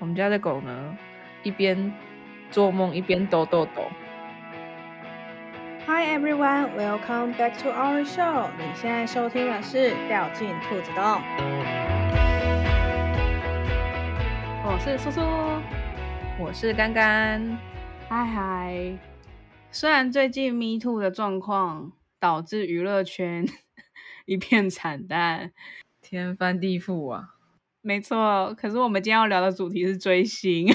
我们家的狗呢，一边做梦一边抖抖抖。Hi everyone, welcome back to our show。你现在收听的是《掉进兔子洞》。我是苏苏，我是干干。嗨嗨！虽然最近 Me Too 的状况导致娱乐圈 一片惨淡，天翻地覆啊！没错，可是我们今天要聊的主题是追星。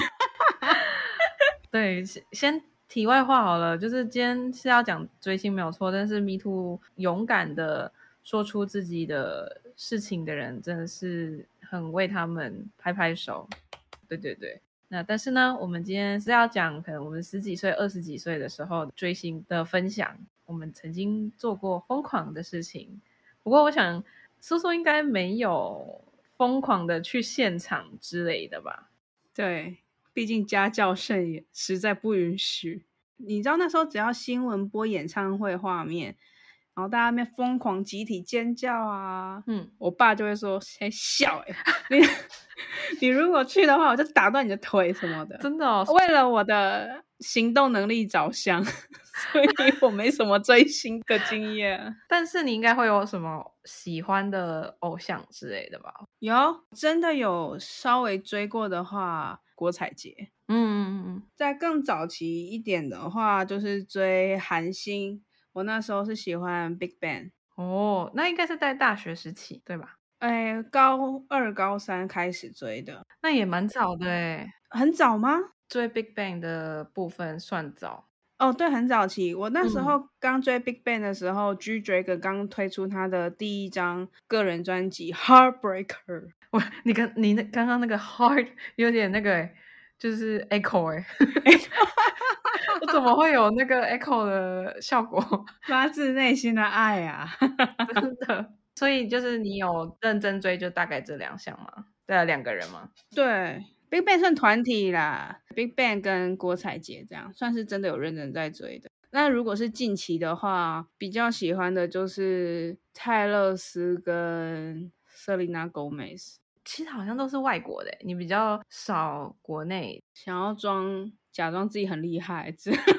对，先先题外话好了，就是今天是要讲追星没有错，但是 Me Too 勇敢的说出自己的事情的人，真的是很为他们拍拍手。对对对，那但是呢，我们今天是要讲可能我们十几岁、二十几岁的时候追星的分享，我们曾经做过疯狂的事情。不过我想，苏苏应该没有。疯狂的去现场之类的吧？对，毕竟家教甚严，实在不允许。你知道那时候只要新闻播演唱会画面，然后大家那边疯狂集体尖叫啊，嗯，我爸就会说：“先笑哎、欸，你你如果去的话，我就打断你的腿什么的。”真的哦，为了我的行动能力着想。所以我没什么追星的经验，但是你应该会有什么喜欢的偶像之类的吧？有，真的有稍微追过的话，郭采洁。嗯嗯嗯。在更早期一点的话，就是追韩星。我那时候是喜欢 Big Bang。哦，那应该是在大学时期，对吧？哎，高二、高三开始追的，那也蛮早的哎。很早吗？追 Big Bang 的部分算早。哦，对，很早期。我那时候刚追 Big Bang 的时候，嗯，G-Dragon 刚推出他的第一张个人专辑《Heartbreaker》。我，你刚你那刚刚那个 Heart 有点那个，就是 Echo 哎，我怎么会有那个 Echo 的效果？发自内心的爱啊，真的。所以就是你有认真追，就大概这两项吗？对，两个人吗？对。Big Bang 算团体啦，Big Bang 跟郭采洁这样算是真的有认真在追的。那如果是近期的话，比较喜欢的就是泰勒斯跟 Selena Gomez。其实好像都是外国的，你比较少国内想要装假装自己很厉害，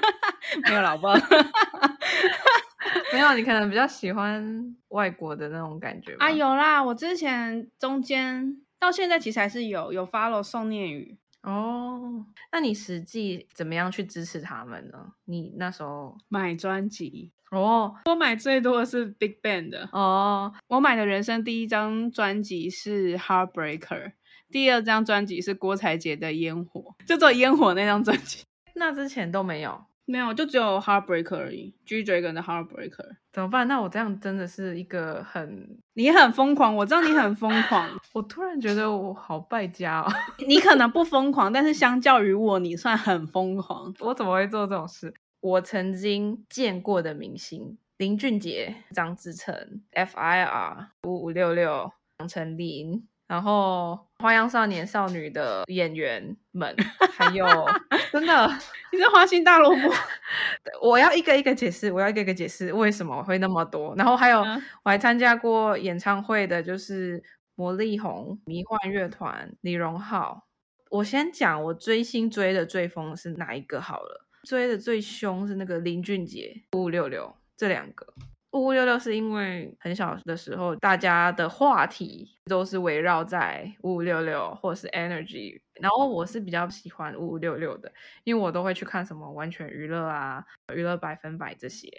没有老婆，没有，你可能比较喜欢外国的那种感觉吧。啊，有啦，我之前中间。到现在其实还是有有 follow 宋念宇哦，那你实际怎么样去支持他们呢？你那时候买专辑哦，我买最多的是 Big Bang 的哦，我买的人生第一张专辑是 Heartbreaker，第二张专辑是郭采洁的烟火，就做烟火那张专辑，那之前都没有。没有，就只有 Heartbreaker 而已。G-Dragon 的 Heartbreaker 怎么办？那我这样真的是一个很……你很疯狂，我知道你很疯狂。我突然觉得我好败家哦。你可能不疯狂，但是相较于我，你算很疯狂。我怎么会做这种事？我曾经见过的明星：林俊杰、张智成、F.I.R. 五五六六、杨丞琳。然后，花样少年少女的演员们，还有 真的，你是花心大萝卜，我要一个一个解释，我要一个一个解释为什么会那么多。然后还有，嗯、我还参加过演唱会的，就是魔力红、迷幻乐团、李荣浩。我先讲我追星追的最疯是哪一个好了，追的最凶是那个林俊杰、五五六六这两个。五五六六是因为很小的时候，大家的话题都是围绕在五五六六或是 Energy，然后我是比较喜欢五五六六的，因为我都会去看什么完全娱乐啊、娱乐百分百这些。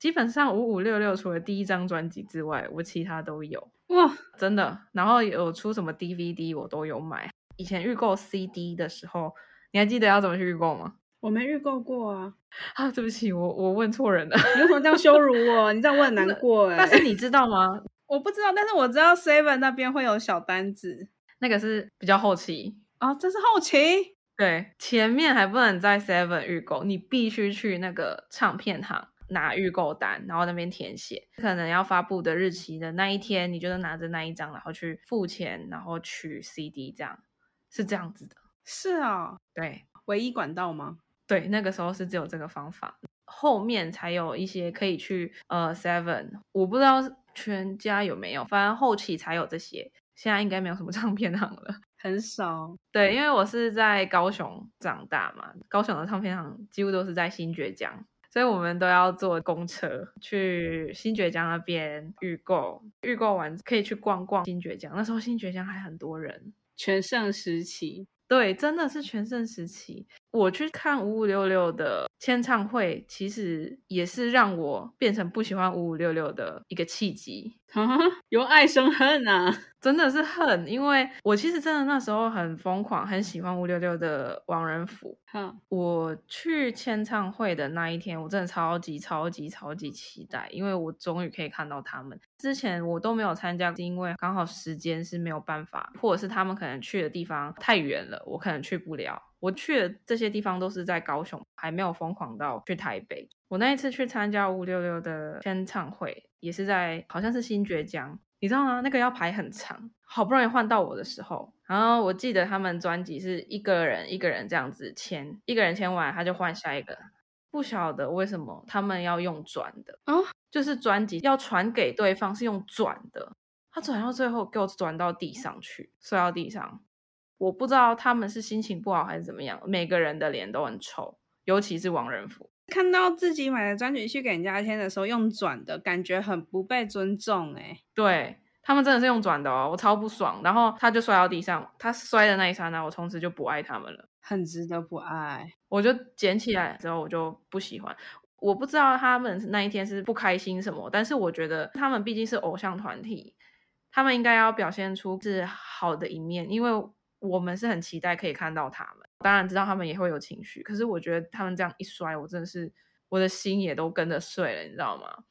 基本上五五六六除了第一张专辑之外，我其他都有哇，真的。然后有出什么 DVD 我都有买。以前预购 CD 的时候，你还记得要怎么去预购吗？我没预购过啊！啊，对不起，我我问错人了。你为什么这样羞辱我？你这样我很难过哎。但是你知道吗？我不知道，但是我知道 Seven 那边会有小单子，那个是比较后期啊。这是后期？对，前面还不能在 Seven 预购，你必须去那个唱片行拿预购单，然后那边填写，可能要发布的日期的那一天，你就拿着那一张，然后去付钱，然后取 CD，这样是这样子的。是啊，对，唯一管道吗？对，那个时候是只有这个方法，后面才有一些可以去呃 Seven，我不知道全家有没有，反正后期才有这些，现在应该没有什么唱片行了。很少。对，因为我是在高雄长大嘛，高雄的唱片行几乎都是在新爵江，所以我们都要坐公车去新爵江那边预购，预购完可以去逛逛新爵江。那时候新爵江还很多人，全盛时期。对，真的是全盛时期。我去看五五六六的签唱会，其实也是让我变成不喜欢五五六六的一个契机。由爱生恨啊，真的是恨，因为我其实真的那时候很疯狂，很喜欢五六六的王仁甫。哼，我去签唱会的那一天，我真的超级超级超级期待，因为我终于可以看到他们。之前我都没有参加，是因为刚好时间是没有办法，或者是他们可能去的地方太远了，我可能去不了。我去的这些地方都是在高雄，还没有疯狂到去台北。我那一次去参加五五六六的签唱会，也是在好像是新崛江，你知道吗？那个要排很长，好不容易换到我的时候，然后我记得他们专辑是一个人一个人这样子签，一个人签完他就换下一个，不晓得为什么他们要用转的哦，就是专辑要传给对方是用转的，他转到最后给我转到地上去，摔到地上。我不知道他们是心情不好还是怎么样，每个人的脸都很臭，尤其是王仁甫。看到自己买的专辑去给人家签的时候用转的，感觉很不被尊重哎。对，他们真的是用转的哦，我超不爽。然后他就摔到地上，他摔的那一刹那，我从此就不爱他们了，很值得不爱。我就捡起来之后，我就不喜欢。我不知道他们那一天是不开心什么，但是我觉得他们毕竟是偶像团体，他们应该要表现出是好的一面，因为。我们是很期待可以看到他们，当然知道他们也会有情绪，可是我觉得他们这样一摔，我真的是我的心也都跟着碎了，你知道吗？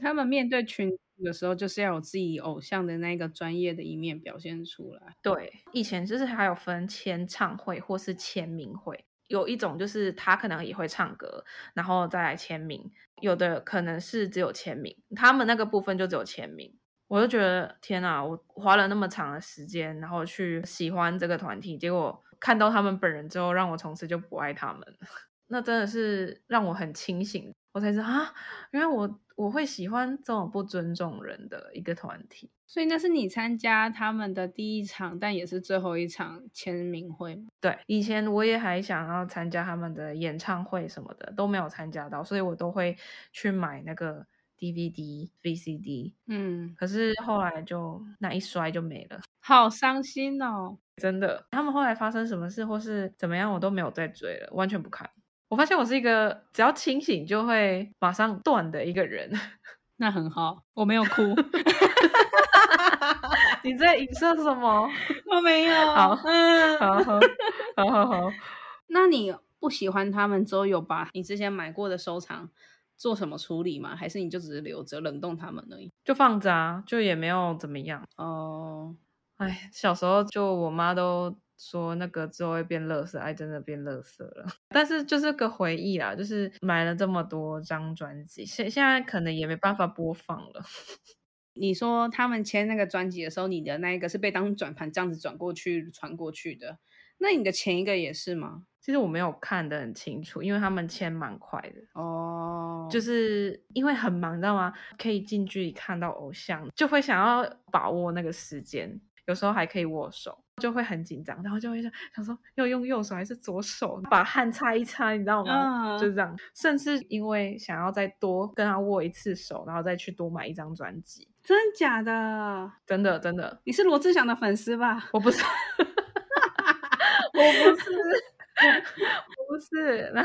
他们面对群的时候，就是要有自己偶像的那个专业的一面表现出来。对，以前就是还有分签唱会或是签名会，有一种就是他可能也会唱歌，然后再来签名，有的可能是只有签名，他们那个部分就只有签名。我就觉得天哪！我花了那么长的时间，然后去喜欢这个团体，结果看到他们本人之后，让我从此就不爱他们。那真的是让我很清醒，我才知道啊，原来我我会喜欢这种不尊重人的一个团体。所以那是你参加他们的第一场，但也是最后一场签名会吗？对，以前我也还想要参加他们的演唱会什么的，都没有参加到，所以我都会去买那个。DVD、VCD，嗯，可是后来就那一摔就没了，好伤心哦！真的，他们后来发生什么事或是怎么样，我都没有再追了，完全不看。我发现我是一个只要清醒就会马上断的一个人，那很好，我没有哭。你在影射什么？我没有。好，嗯，好好好好好。那你不喜欢他们之后，有把你之前买过的收藏做什么处理吗？还是你就只是留着冷冻他们而已？就放着啊，就也没有怎么样。哦，哎，小时候就我妈都说那个之后会变垃圾，哎，真的变垃圾了。但是就是个回忆啦，就是买了这么多张专辑，现现在可能也没办法播放了。你说他们签那个专辑的时候，你的那一个是被当转盘这样子转过去传过去的，那你的前一个也是吗？其实我没有看得很清楚，因为他们签蛮快的哦，就是因为很忙，你知道吗？可以近距离看到偶像，就会想要把握那个时间，有时候还可以握手，就会很紧张，然后就会想想说要用右手还是左手，把汗擦一擦，你知道吗？嗯、就是这样，甚至因为想要再多跟他握一次手，然后再去多买一张专辑，真的假的？真的真的，你是罗志祥的粉丝吧？我不是，我不是。我不是，那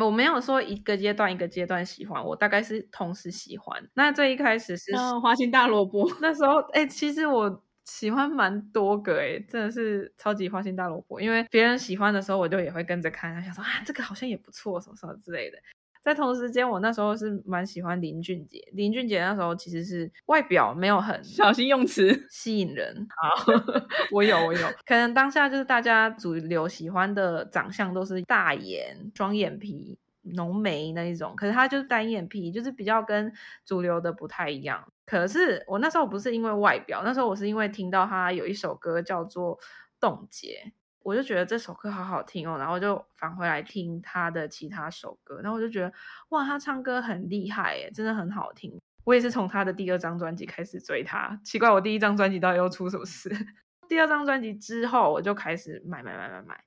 我没有说一个阶段一个阶段喜欢，我大概是同时喜欢。那最一开始是花心大萝卜，那时候哎、欸，其实我喜欢蛮多个哎，真的是超级花心大萝卜。因为别人喜欢的时候，我就也会跟着看，想说啊，这个好像也不错，什么什么之类的。在同时间，我那时候是蛮喜欢林俊杰。林俊杰那时候其实是外表没有很小心用词吸引人。好，我有我有，可能当下就是大家主流喜欢的长相都是大眼、双眼皮、浓眉那一种，可是他就是单眼皮，就是比较跟主流的不太一样。可是我那时候不是因为外表，那时候我是因为听到他有一首歌叫做《冻结》。我就觉得这首歌好好听哦，然后就返回来听他的其他首歌，然后我就觉得哇，他唱歌很厉害耶，真的很好听。我也是从他的第二张专辑开始追他，奇怪我第一张专辑到底又出什么事？第二张专辑之后，我就开始买买买买买。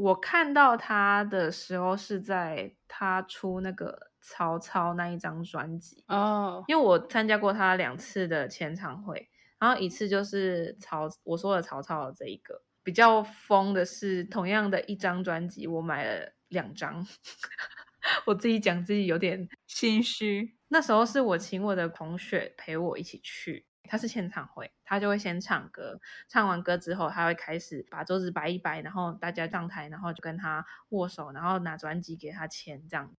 我看到他的时候是在他出那个曹操那一张专辑哦，oh. 因为我参加过他两次的签唱会，然后一次就是曹我说的曹操的这一个。比较疯的是，同样的一张专辑，我买了两张。我自己讲自己有点心虚。那时候是我请我的同学陪我一起去，他是现场会，他就会先唱歌，唱完歌之后，他会开始把桌子摆一摆，然后大家上台，然后就跟他握手，然后拿专辑给他签，这样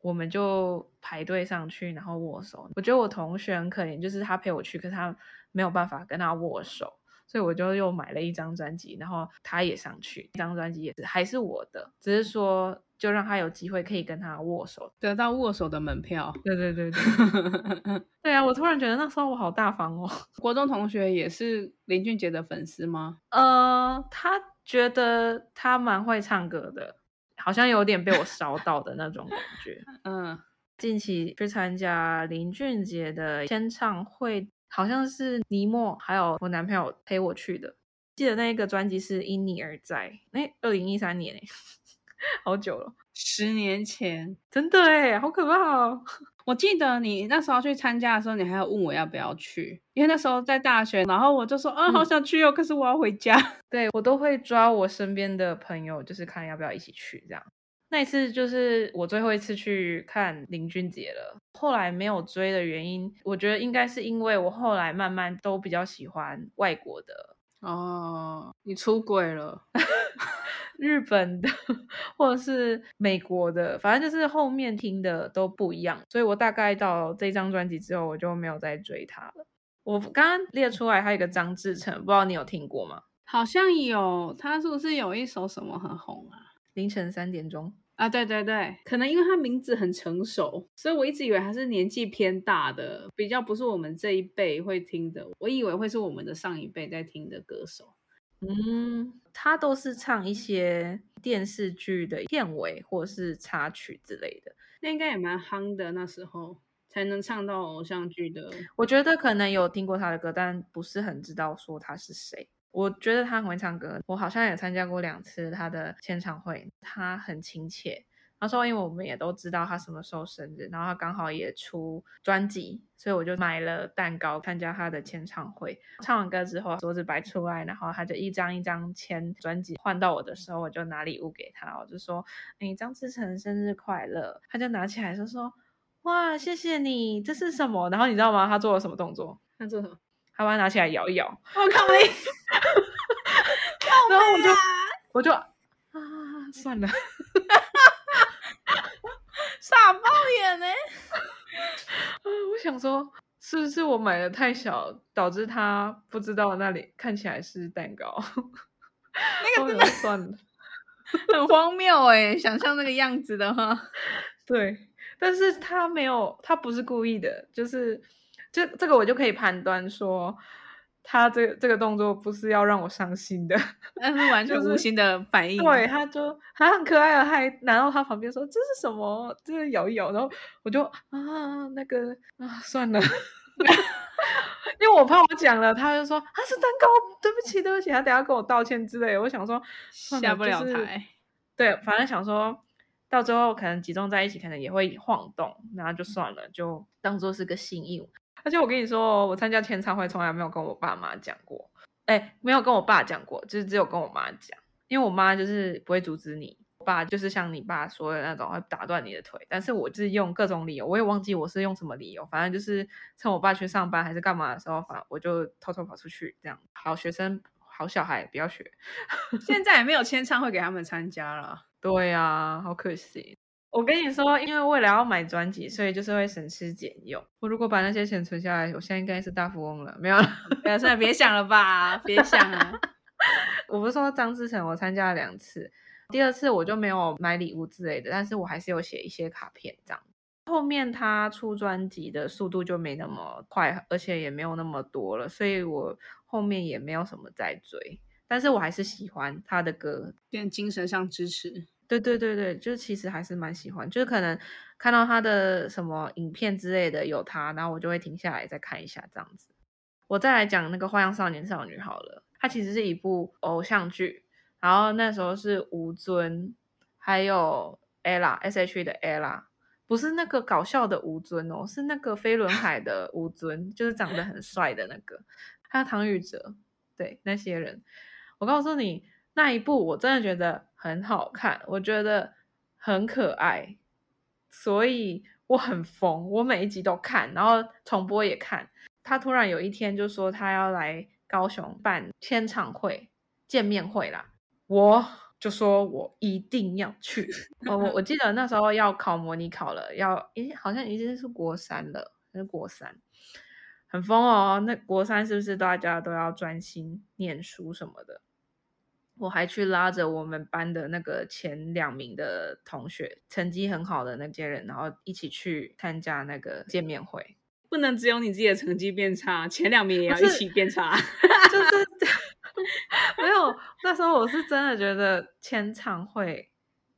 我们就排队上去，然后握手。我觉得我同学很可怜，就是他陪我去，可是他没有办法跟他握手。所以我就又买了一张专辑，然后他也上去，这张专辑也是还是我的，只是说就让他有机会可以跟他握手，得到握手的门票。对对对对，对啊！我突然觉得那时候我好大方哦。国中同学也是林俊杰的粉丝吗？呃，他觉得他蛮会唱歌的，好像有点被我烧到的那种感觉。嗯，近期去参加林俊杰的签唱会。好像是尼莫还有我男朋友陪我去的，记得那个专辑是因你而在，哎，二零一三年，好久了，十年前，真的哎，好可怕哦！我记得你那时候去参加的时候，你还要问我要不要去，因为那时候在大学，然后我就说啊，好想去哦，嗯、可是我要回家。对，我都会抓我身边的朋友，就是看要不要一起去这样。那一次就是我最后一次去看林俊杰了。后来没有追的原因，我觉得应该是因为我后来慢慢都比较喜欢外国的哦。你出轨了，日本的或者是美国的，反正就是后面听的都不一样。所以我大概到这张专辑之后，我就没有再追他了。我刚刚列出来还有一个张智成，不知道你有听过吗？好像有，他是不是有一首什么很红啊？凌晨三点钟啊，对对对，可能因为他名字很成熟，所以我一直以为他是年纪偏大的，比较不是我们这一辈会听的。我以为会是我们的上一辈在听的歌手。嗯，他都是唱一些电视剧的片尾或是插曲之类的，那应该也蛮夯的。那时候才能唱到偶像剧的。我觉得可能有听过他的歌，但不是很知道说他是谁。我觉得他很会唱歌，我好像也参加过两次他的签唱会，他很亲切。他说，因为我们也都知道他什么时候生日，然后他刚好也出专辑，所以我就买了蛋糕参加他的签唱会。唱完歌之后，桌子摆出来，然后他就一张一张签专辑，换到我的时候，我就拿礼物给他，我就说：“哎，张志成生日快乐！”他就拿起来就说：“哇，谢谢你，这是什么？”然后你知道吗？他做了什么动作？他做什么？他把它拿起来摇一摇。我靠！你。然后我就 我就啊，算了，傻爆眼呢。我想说，是不是我买的太小，导致他不知道那里看起来是蛋糕？那个 真的算了，很 荒谬哎！想象那个样子的话，对，但是他没有，他不是故意的，就是这这个我就可以判断说。他这个这个动作不是要让我伤心的，那是完全无心的反应。对，他就他很可爱的，还拿到他旁边说，这是什么？这是摇一摇，然后我就啊那个啊算了，因为我怕我讲了，他就说他是蛋糕，对不起对不起，他等下跟我道歉之类的。我想说下不了台，就是，对，反正想说到最后可能集中在一起，可能也会晃动，然后就算了，就当做是个心意。而且我跟你说，我参加签唱会从来没有跟我爸妈讲过，哎，没有跟我爸讲过，就是只有跟我妈讲，因为我妈就是不会阻止你，我爸就是像你爸说的那种会打断你的腿，但是我就是用各种理由，我也忘记我是用什么理由，反正就是趁我爸去上班还是干嘛的时候，反正我就偷偷跑出去，这样。好学生好小孩不要学，现在也没有签唱会给他们参加了，对呀、啊，好可惜。我跟你说，因为为了要买专辑，所以就是会省吃俭用。我如果把那些钱存下来，我现在应该是大富翁了。没有了，没有，算了，别想了吧，别想了。我不是说张智成，我参加了两次，第二次我就没有买礼物之类的，但是我还是有写一些卡片这样。后面他出专辑的速度就没那么快，而且也没有那么多了，所以我后面也没有什么再追。但是我还是喜欢他的歌，变精神上支持。对对对对，就是其实还是蛮喜欢，就是可能看到他的什么影片之类的有他，然后我就会停下来再看一下这样子。我再来讲那个花样少年少女好了，它其实是一部偶像剧。然后那时候是吴尊，还有 Ella S H 的 ella，不是那个搞笑的吴尊哦，是那个飞轮海的吴尊，就是长得很帅的那个，还有唐禹哲，对那些人。我告诉你，那一部我真的觉得很好看，我觉得很可爱，所以我很疯，我每一集都看，然后重播也看。他突然有一天就说他要来高雄办签唱会、见面会啦，我就说我一定要去。我我记得那时候要考模拟考了，要诶好像已经是国三了，是国三，很疯哦。那国三是不是大家都要专心念书什么的？我还去拉着我们班的那个前两名的同学，成绩很好的那些人，然后一起去参加那个见面会。不能只有你自己的成绩变差，前两名也要一起变差。就是 没有，那时候我是真的觉得签唱会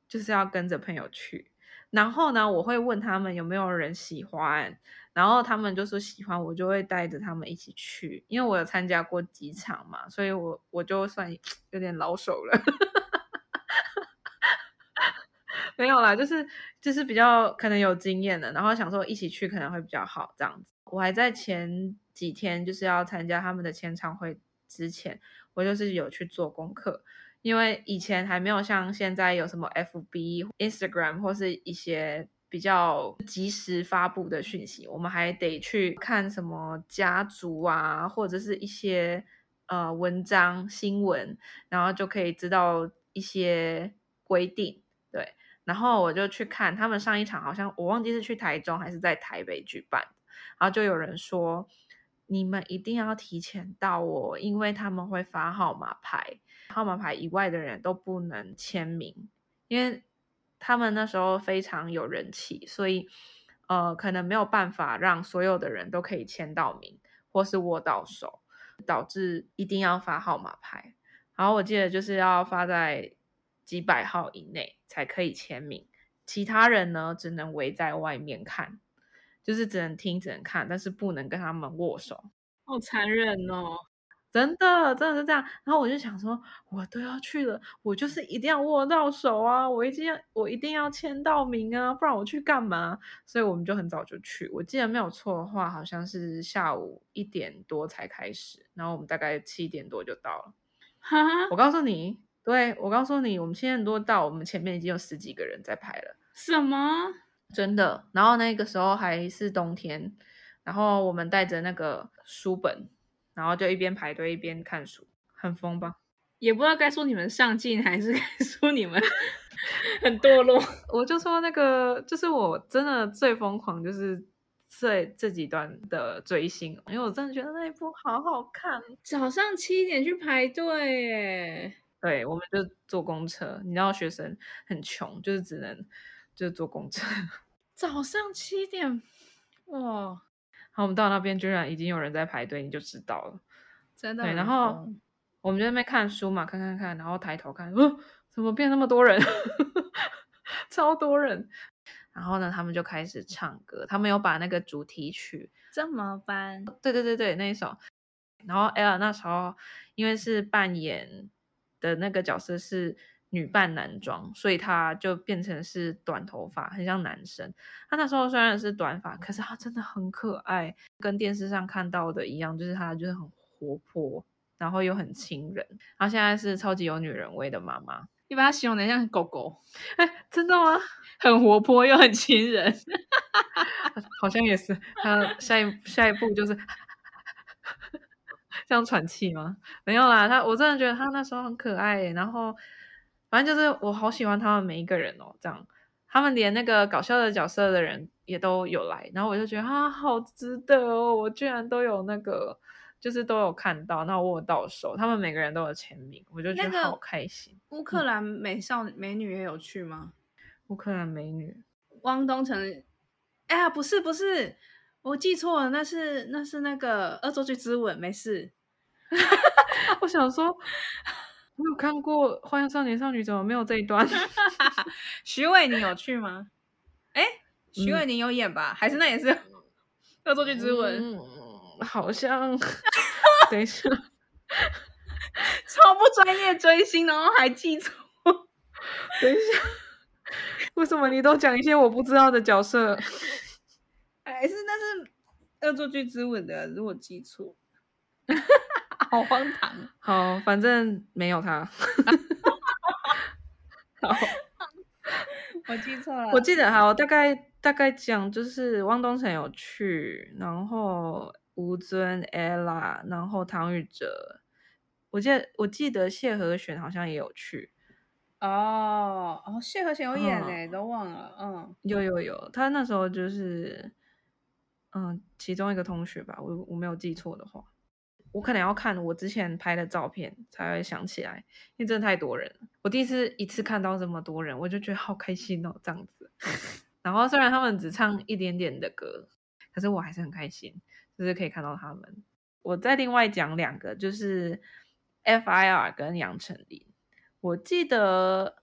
就是要跟着朋友去。然后呢，我会问他们有没有人喜欢。然后他们就说喜欢，我就会带着他们一起去，因为我有参加过几场嘛，所以我我就算有点老手了。没有啦，就是就是比较可能有经验的，然后想说一起去可能会比较好这样子。我还在前几天就是要参加他们的签唱会之前，我就是有去做功课，因为以前还没有像现在有什么 FB、Instagram 或是一些。比较及时发布的讯息，我们还得去看什么家族啊，或者是一些呃文章新闻，然后就可以知道一些规定。对，然后我就去看他们上一场，好像我忘记是去台中还是在台北举办，然后就有人说，你们一定要提前到哦，因为他们会发号码牌，号码牌以外的人都不能签名，因为。他们那时候非常有人气，所以呃，可能没有办法让所有的人都可以签到名或是握到手，导致一定要发号码牌。然后我记得就是要发在几百号以内才可以签名，其他人呢只能围在外面看，就是只能听只能看，但是不能跟他们握手。好残忍哦！真的，真的是这样。然后我就想说，我都要去了，我就是一定要握到手啊！我一定要，我一定要签到名啊！不然我去干嘛？所以我们就很早就去。我记得没有错的话，好像是下午一点多才开始，然后我们大概七点多就到了。哈哈，我告诉你，对，我告诉你，我们七点多到，我们前面已经有十几个人在排了。什么？真的？然后那个时候还是冬天，然后我们带着那个书本。然后就一边排队一边看书，很疯吧？也不知道该说你们上进还是 该说你们 很堕落。我就说那个，就是我真的最疯狂，就是这这几段的追星，因为我真的觉得那一部好好看。早上七点去排队，耶。对，我们就坐公车。你知道学生很穷，就是只能就是坐公车。早上七点，哇！我们到那边，居然已经有人在排队，你就知道了，真的。对，然后我们就在那边看书嘛，看看看，然后抬头看，哦，怎么变那么多人？超多人。然后呢，他们就开始唱歌，他们有把那个主题曲《怎么办》，对对对对，那一首。然后 Ella 那时候因为是扮演的那个角色是。女扮男装，所以他就变成是短头发，很像男生。他那时候虽然是短发，可是他真的很可爱，跟电视上看到的一样，就是他就是很活泼，然后又很亲人。然后现在是超级有女人味的妈妈，你把他形容的像狗狗。哎，真的吗？很活泼又很亲人，好像也是。他下一下一步就是 这样喘气吗？没有啦，他我真的觉得他那时候很可爱，然后。反正就是我好喜欢他们每一个人哦，这样他们连那个搞笑的角色的人也都有来，然后我就觉得啊，好值得哦，我居然都有那个，就是都有看到，那我握到手，他们每个人都有签名，我就觉得好开心。乌克兰美少美女也有去吗？乌克兰美女，汪东城，哎呀，不是不是，我记错了，那是那是那个恶作剧之吻，没事，我想说。我有看过《花样少年少女》，怎么没有这一段？徐伟宁有去吗？哎，徐伟宁有演吧？嗯、还是那也是 《恶作剧之吻》？嗯，好像。等一下，超不专业追星，然后还记错。等一下，为什么你都讲一些我不知道的角色？还是那是恶作剧之吻的，如果记错，好荒唐。好，反正没有他。好，我记错了。我记得好，大概大概讲就是汪东城有去，然后吴尊、ella，然后唐禹哲。我记得我记得谢和弦好像也有去。哦哦，谢和弦有演诶、嗯，都忘了。嗯，有有有，他那时候就是嗯，其中一个同学吧，我我没有记错的话。我可能要看我之前拍的照片才会想起来，因为真的太多人了。我第一次一次看到这么多人，我就觉得好开心哦，这样子。然后虽然他们只唱一点点的歌，可是我还是很开心，就是可以看到他们。我再另外讲两个，就是 FIR 跟杨丞琳。我记得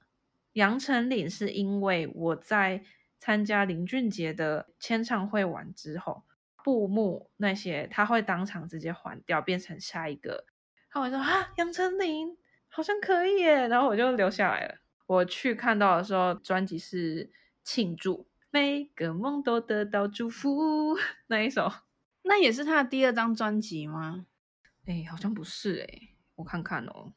杨丞琳是因为我在参加林俊杰的签唱会完之后。布幕那些，他会当场直接还掉，变成下一个。然后我说啊，杨丞琳好像可以耶，然后我就留下来了。我去看到的时候，专辑是庆祝，每个梦都得到祝福 那一首。那也是他的第二张专辑吗？哎，好像不是哎，我看看哦。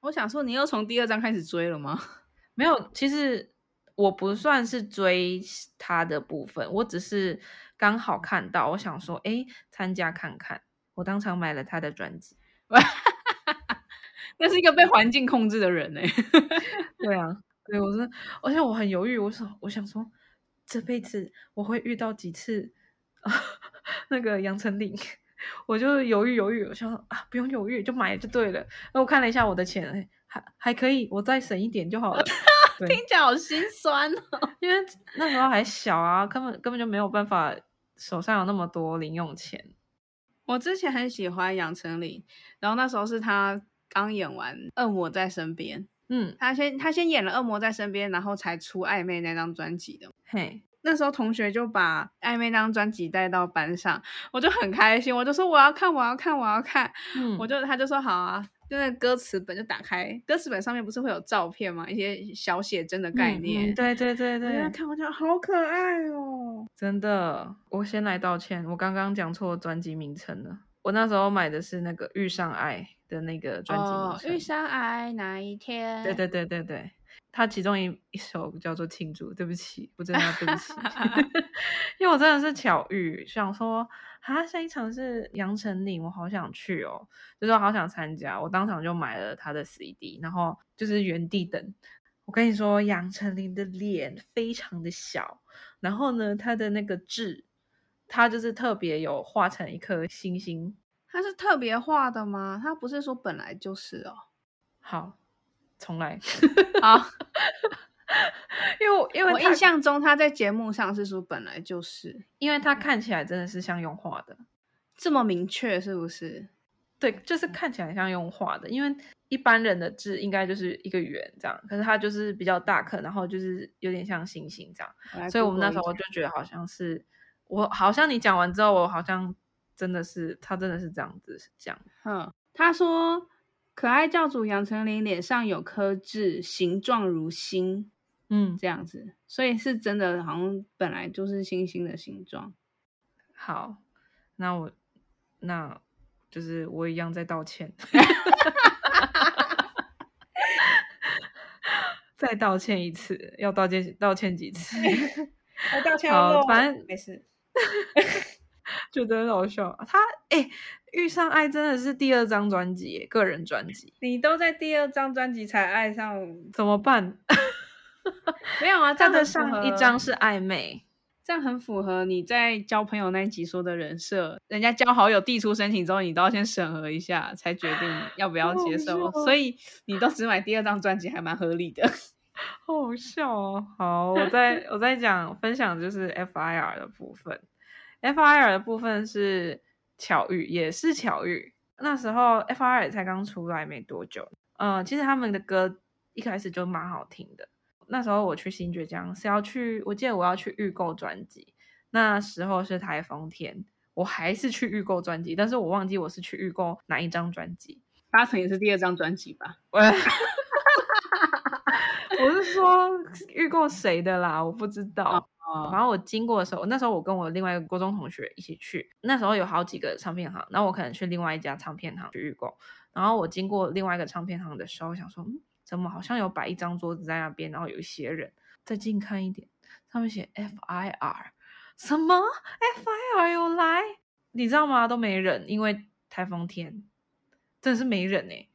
我想说，你又从第二张开始追了吗？没有，其实我不算是追他的部分，我只是。刚好看到，我想说，哎，参加看看。我当场买了他的专辑。那是一个被环境控制的人哎。对啊，对，我说，而且我很犹豫，我想，我想说，这辈子我会遇到几次啊 那个杨丞琳，我就犹豫犹豫，我想说啊，不用犹豫，就买就对了。那我看了一下我的钱，还还可以，我再省一点就好了。听起来好心酸哦，因为那时候还小啊，根本根本就没有办法，手上有那么多零用钱。我之前很喜欢杨丞琳，然后那时候是他刚演完《恶魔在身边》，嗯，他先他先演了《恶魔在身边》，然后才出《暧昧》那张专辑的。嘿，那时候同学就把《暧昧》那张专辑带到班上，我就很开心，我就说我要看，我要看，我要看，嗯，我就他就说好啊。就那歌词本就打开，歌词本上面不是会有照片吗？一些小写真的概念。嗯嗯、对对对对，看我觉得好可爱哦！真的，我先来道歉，我刚刚讲错专辑名称了。我那时候买的是那个《遇上爱》的那个专辑名称。遇上爱那一天。对对对对对。他其中一一首叫做《庆祝》，对不起，我真的要对不起，因为我真的是巧遇，想说啊，下一场是杨丞琳，我好想去哦，就是我好想参加，我当场就买了他的 CD，然后就是原地等。我跟你说，杨丞琳的脸非常的小，然后呢，他的那个痣，他就是特别有画成一颗星星，他是特别画的吗？他不是说本来就是哦。好。重来，好，因为因为我印象中他在节目上是说本来就是，因为他看起来真的是像用画的，这么明确是不是？对，就是看起来像用画的，因为一般人的字应该就是一个圆这样，可是他就是比较大颗，然后就是有点像星星这样，所以我们那时候就觉得好像是我，好像你讲完之后，我好像真的是他真的是这样子讲，嗯，他说。可爱教主杨丞琳脸上有颗痣，形状如星，嗯，这样子，所以是真的，好像本来就是星星的形状。好，那我那就是我一样在道歉，再道歉一次，要道歉道歉几次？我 道歉好，反正没事。觉得很好笑，他哎、欸，遇上爱真的是第二张专辑，个人专辑。你都在第二张专辑才爱上，怎么办？没有啊，他的上一张是暧昧，这样很符合你在交朋友那一集说的人设。人家交好友递出申请之后，你都要先审核一下，才决定要不要接受。所以你都只买第二张专辑，还蛮合理的。好好笑哦！好，我在我在讲分享就是 FIR 的部分。F.I.R 的部分是巧遇，也是巧遇。那时候 F.I.R 才刚出来没多久，嗯，其实他们的歌一开始就蛮好听的。那时候我去新崛江是要去，我记得我要去预购专辑，那时候是台风天，我还是去预购专辑，但是我忘记我是去预购哪一张专辑。八成也是第二张专辑吧？喂，我是说预购谁的啦？我不知道。然后我经过的时候，那时候我跟我另外一个高中同学一起去，那时候有好几个唱片行，然后我可能去另外一家唱片行去预购。然后我经过另外一个唱片行的时候，想说，嗯，怎么好像有摆一张桌子在那边，然后有一些人。再近看一点，上面写 FIR，什么 FIR 有来？你知道吗？都没人，因为台风天，真的是没人哎。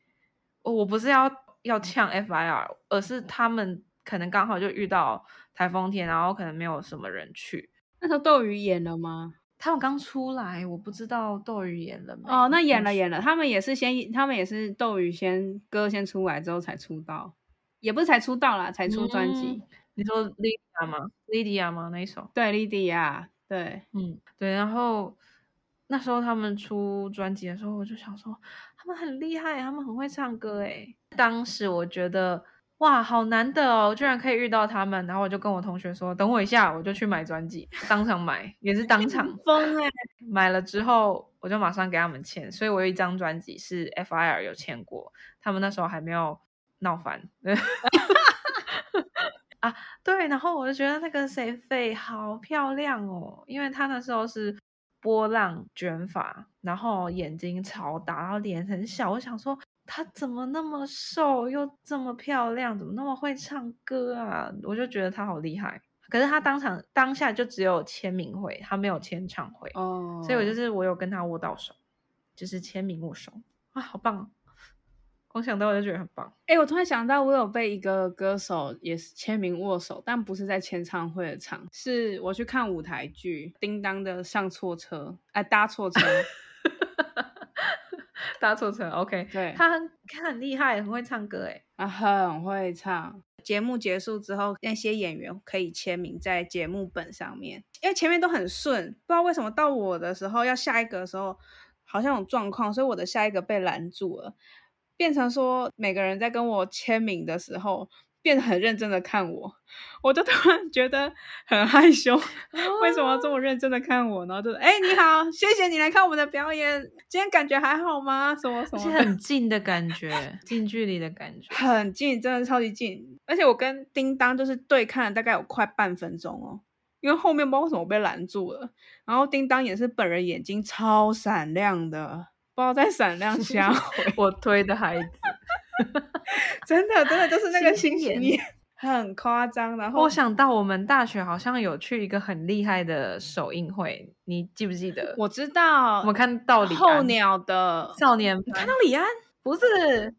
我不是要要呛 FIR，而是他们可能刚好就遇到台风天，然后可能没有什么人去。那时候斗鱼演了吗？他们刚出来，我不知道斗鱼演了没。哦，那演了演了，他们也是先，他们也是斗鱼先歌先出来之后才出道，也不是才出道啦，才出专辑。嗯你说 Lydia 吗？Lydia 吗？那一首？对，Lydia，对，嗯，对。然后那时候他们出专辑的时候，我就想说，他们很厉害，他们很会唱歌，诶。当时我觉得，哇，好难得哦，居然可以遇到他们。然后我就跟我同学说，等我一下，我就去买专辑，当场买，也是当场 疯诶。买了之后，我就马上给他们签，所以我有一张专辑是 FIR 有签过，他们那时候还没有闹翻。啊，对，然后我就觉得那个谁费好漂亮哦，因为她那时候是波浪卷发，然后眼睛超大，然后脸很小。我想说，她怎么那么瘦又这么漂亮，怎么那么会唱歌啊？我就觉得她好厉害。可是她当场当下就只有签名会，她没有签唱会哦，所以我就是我有跟她握到手，就是签名握手啊，好棒。光想到我就觉得很棒。哎、欸，我突然想到，我有被一个歌手也是签名握手，但不是在签唱会的场，是我去看舞台剧《叮当》的上错车，哎、呃，搭错车，搭错车。OK，对，他很他很厉害，很会唱歌，哎，啊，很会唱。节目结束之后，那些演员可以签名在节目本上面，因为前面都很顺，不知道为什么到我的时候要下一个的时候，好像有状况，所以我的下一个被拦住了。变成说，每个人在跟我签名的时候，变得很认真的看我，我就突然觉得很害羞，为什么要这么认真的看我呢？然后就说：“哎，你好，谢谢你来看我们的表演，今天感觉还好吗？什么什么？”很近的感觉，近距离的感觉，很近，真的超级近。而且我跟叮当就是对看了大概有快半分钟哦，因为后面不知道为什么被拦住了，然后叮当也是本人眼睛超闪亮的。不知道在闪亮瞎 回我推的孩子，真的真的就是那个心眼，很夸张。然后我想到我们大学好像有去一个很厉害的首映会，你记不记得？我知道，我们看到李安候鸟的少年派，看到李安不是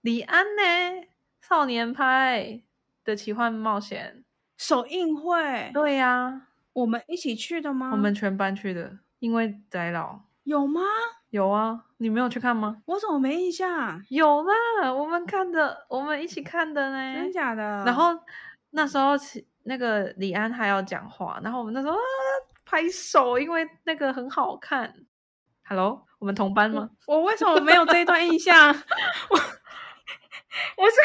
李安呢？少年派的奇幻冒险首映会，对呀、啊，我们一起去的吗？我们全班去的，因为宅老有吗？有啊，你没有去看吗？我怎么没印象？有啦，我们看的，我们一起看的呢。真假的？然后那时候那个李安还要讲话，然后我们那时候、啊、拍手，因为那个很好看。Hello，我们同班吗？我，我为什么没有这一段印象？我我是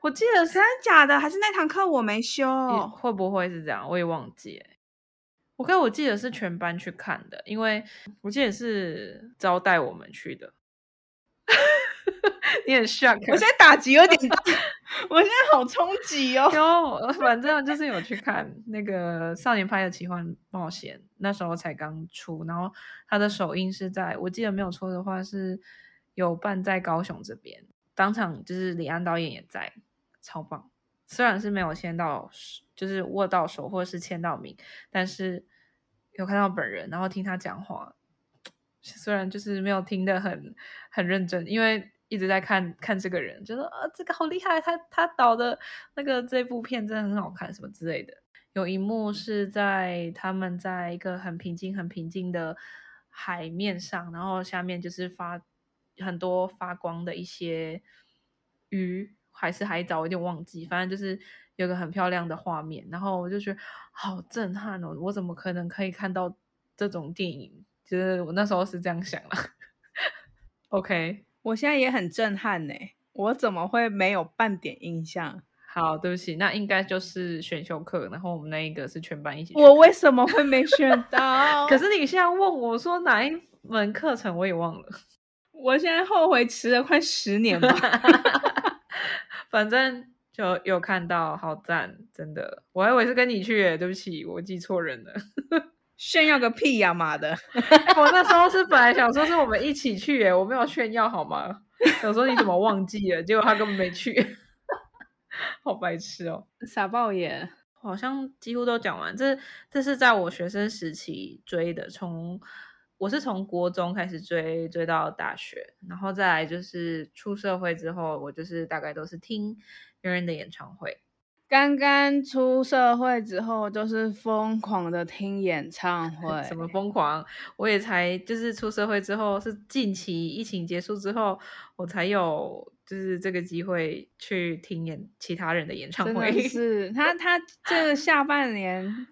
我记得是真假的，还是那堂课我没修？会不会是这样？我也忘记。我跟我记得是全班去看的，因为我记得是招待我们去的。你很 shock，我现在打击有点大，我现在好冲击哦。有，反正就是有去看那个少年派的奇幻冒险，那时候才刚出，然后他的首映是在我记得没有错的话是有办在高雄这边，当场就是李安导演也在，超棒。虽然是没有签到，就是握到手或者是签到名，但是有看到本人，然后听他讲话。虽然就是没有听得很很认真，因为一直在看看这个人，觉得啊这个好厉害，他他导的那个这部片真的很好看，什么之类的。有一幕是在他们在一个很平静、很平静的海面上，然后下面就是发很多发光的一些鱼。还是海藻，有点忘记，反正就是有个很漂亮的画面，然后我就觉得好震撼哦！我怎么可能可以看到这种电影？就是我那时候是这样想的。OK，我现在也很震撼呢，我怎么会没有半点印象？好，对不起，那应该就是选修课，然后我们那一个是全班一起。我为什么会没选 到？可是你现在问我说哪一门课程，我也忘了。我现在后悔迟了快十年吧。反正就有看到，好赞，真的。我还以为是跟你去耶，对不起，我记错人了。炫耀个屁呀，妈的！我那时候是本来想说是我们一起去耶，我没有炫耀好吗？想说你怎么忘记了？结果他根本没去，好白痴哦，傻爆眼。好像几乎都讲完。这这是在我学生时期追的，从我是从国中开始追，追到大学，然后再来就是出社会之后，我就是大概都是听别人的演唱会。刚刚出社会之后，就是疯狂的听演唱会。什么疯狂？我也才就是出社会之后，是近期疫情结束之后，我才有。就是这个机会去听演其他人的演唱会，是他他这个下半年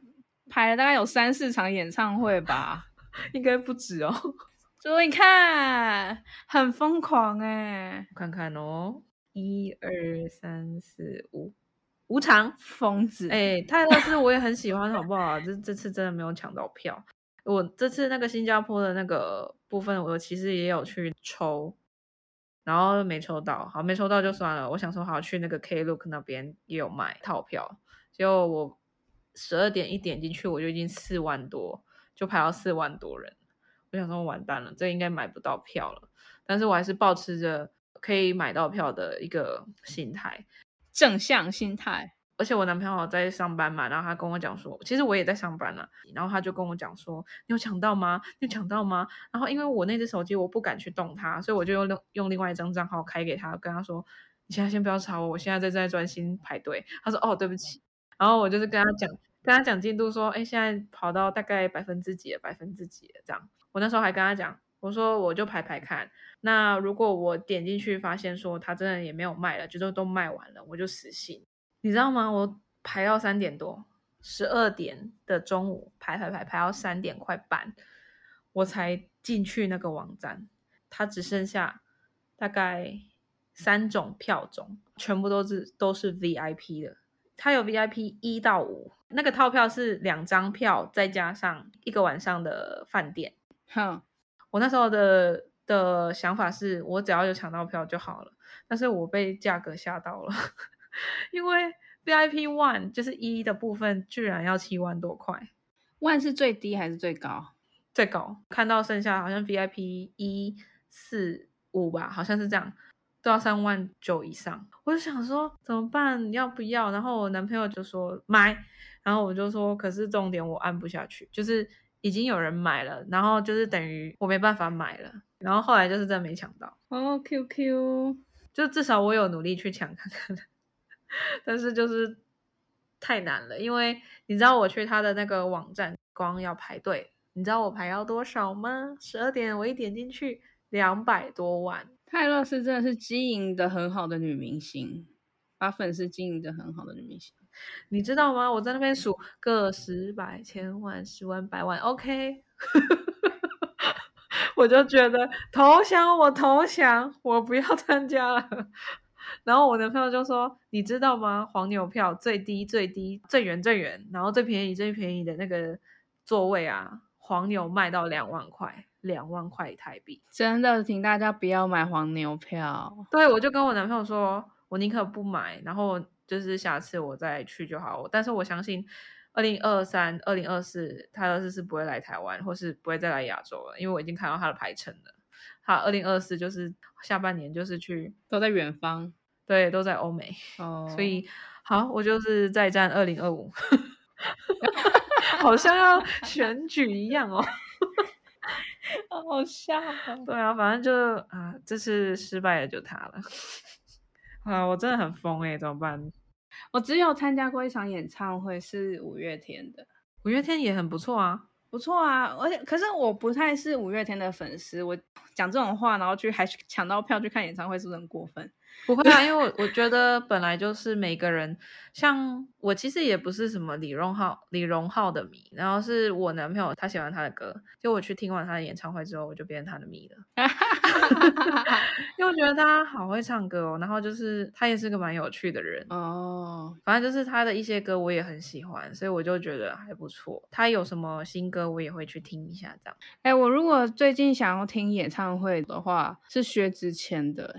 排了大概有三四场演唱会吧，应该不止哦。所以你看，很疯狂哎，看看哦，一二三四五无常，疯子哎，泰勒斯我也很喜欢，好不好？这这次真的没有抢到票，我这次那个新加坡的那个部分，我其实也有去抽。然后没抽到，好，没抽到就算了。我想说，好去那个 Klook 那边也有卖套票，结果我十二点一点进去，我就已经四万多，就排到四万多人。我想说完蛋了，这应该买不到票了。但是我还是保持着可以买到票的一个心态，正向心态。而且我男朋友在上班嘛，然后他跟我讲说，其实我也在上班了，然后他就跟我讲说，你有抢到吗？你有抢到吗？然后因为我那只手机我不敢去动它，所以我就用用另外一张账号开给他，跟他说，你现在先不要吵我，我现在在在专心排队。他说哦，对不起。然后我就是跟他讲，跟他讲进度说，哎，现在跑到大概百分之几了，百分之几了这样。我那时候还跟他讲，我说我就排排看，那如果我点进去发现说他真的也没有卖了，就都都卖完了，我就死心。你知道吗？我排到三点多，十二点的中午排排排排到三点快半，我才进去那个网站。它只剩下大概三种票种，全部都是都是 VIP 的。它有 VIP 一到五，那个套票是两张票再加上一个晚上的饭店。哼，我那时候的的想法是我只要有抢到票就好了，但是我被价格吓到了。因为 VIP One 就是一的部分，居然要七万多块。One 是最低还是最高？最高。看到剩下好像 VIP 一四五吧，好像是这样，都要三万九以上。我就想说怎么办？要不要？然后我男朋友就说买，然后我就说可是重点我按不下去，就是已经有人买了，然后就是等于我没办法买了。然后后来就是真的没抢到。哦，QQ，就至少我有努力去抢看看。但是就是太难了，因为你知道我去他的那个网站，光要排队，你知道我排要多少吗？十二点我一点进去，两百多万。泰勒是真的是经营的很好的女明星，把粉丝经营的很好的女明星，你知道吗？我在那边数个十百千万十万百万，OK，我就觉得投降，我投降，我不要参加了。然后我男朋友就说：“你知道吗？黄牛票最低最低最远最远，然后最便宜最便宜的那个座位啊，黄牛卖到两万块，两万块台币。真的，请大家不要买黄牛票。对，我就跟我男朋友说，我宁可不买，然后就是下次我再去就好。但是我相信，二零二三、二零二四，泰勒丝是不会来台湾，或是不会再来亚洲了，因为我已经看到他的排程了。他二零二四就是下半年，就是去都在远方。”对，都在欧美，oh. 所以好，我就是再战二零二五，好像要选举一样哦，好笑。对啊，反正就啊，这次失败了就他了。啊，我真的很疯哎，怎么办？我只有参加过一场演唱会，是五月天的。五月天也很不错啊，不错啊，而且可是我不太是五月天的粉丝，我讲这种话，然后去 还抢到票去看演唱会，是不是很过分？不会啊，因为我我觉得本来就是每个人，像我其实也不是什么李荣浩李荣浩的迷，然后是我男朋友他喜欢他的歌，就我去听完他的演唱会之后，我就变成他的迷了，因为我觉得他好会唱歌哦，然后就是他也是个蛮有趣的人哦，反正就是他的一些歌我也很喜欢，所以我就觉得还不错。他有什么新歌我也会去听一下这样。哎，我如果最近想要听演唱会的话，是薛之谦的。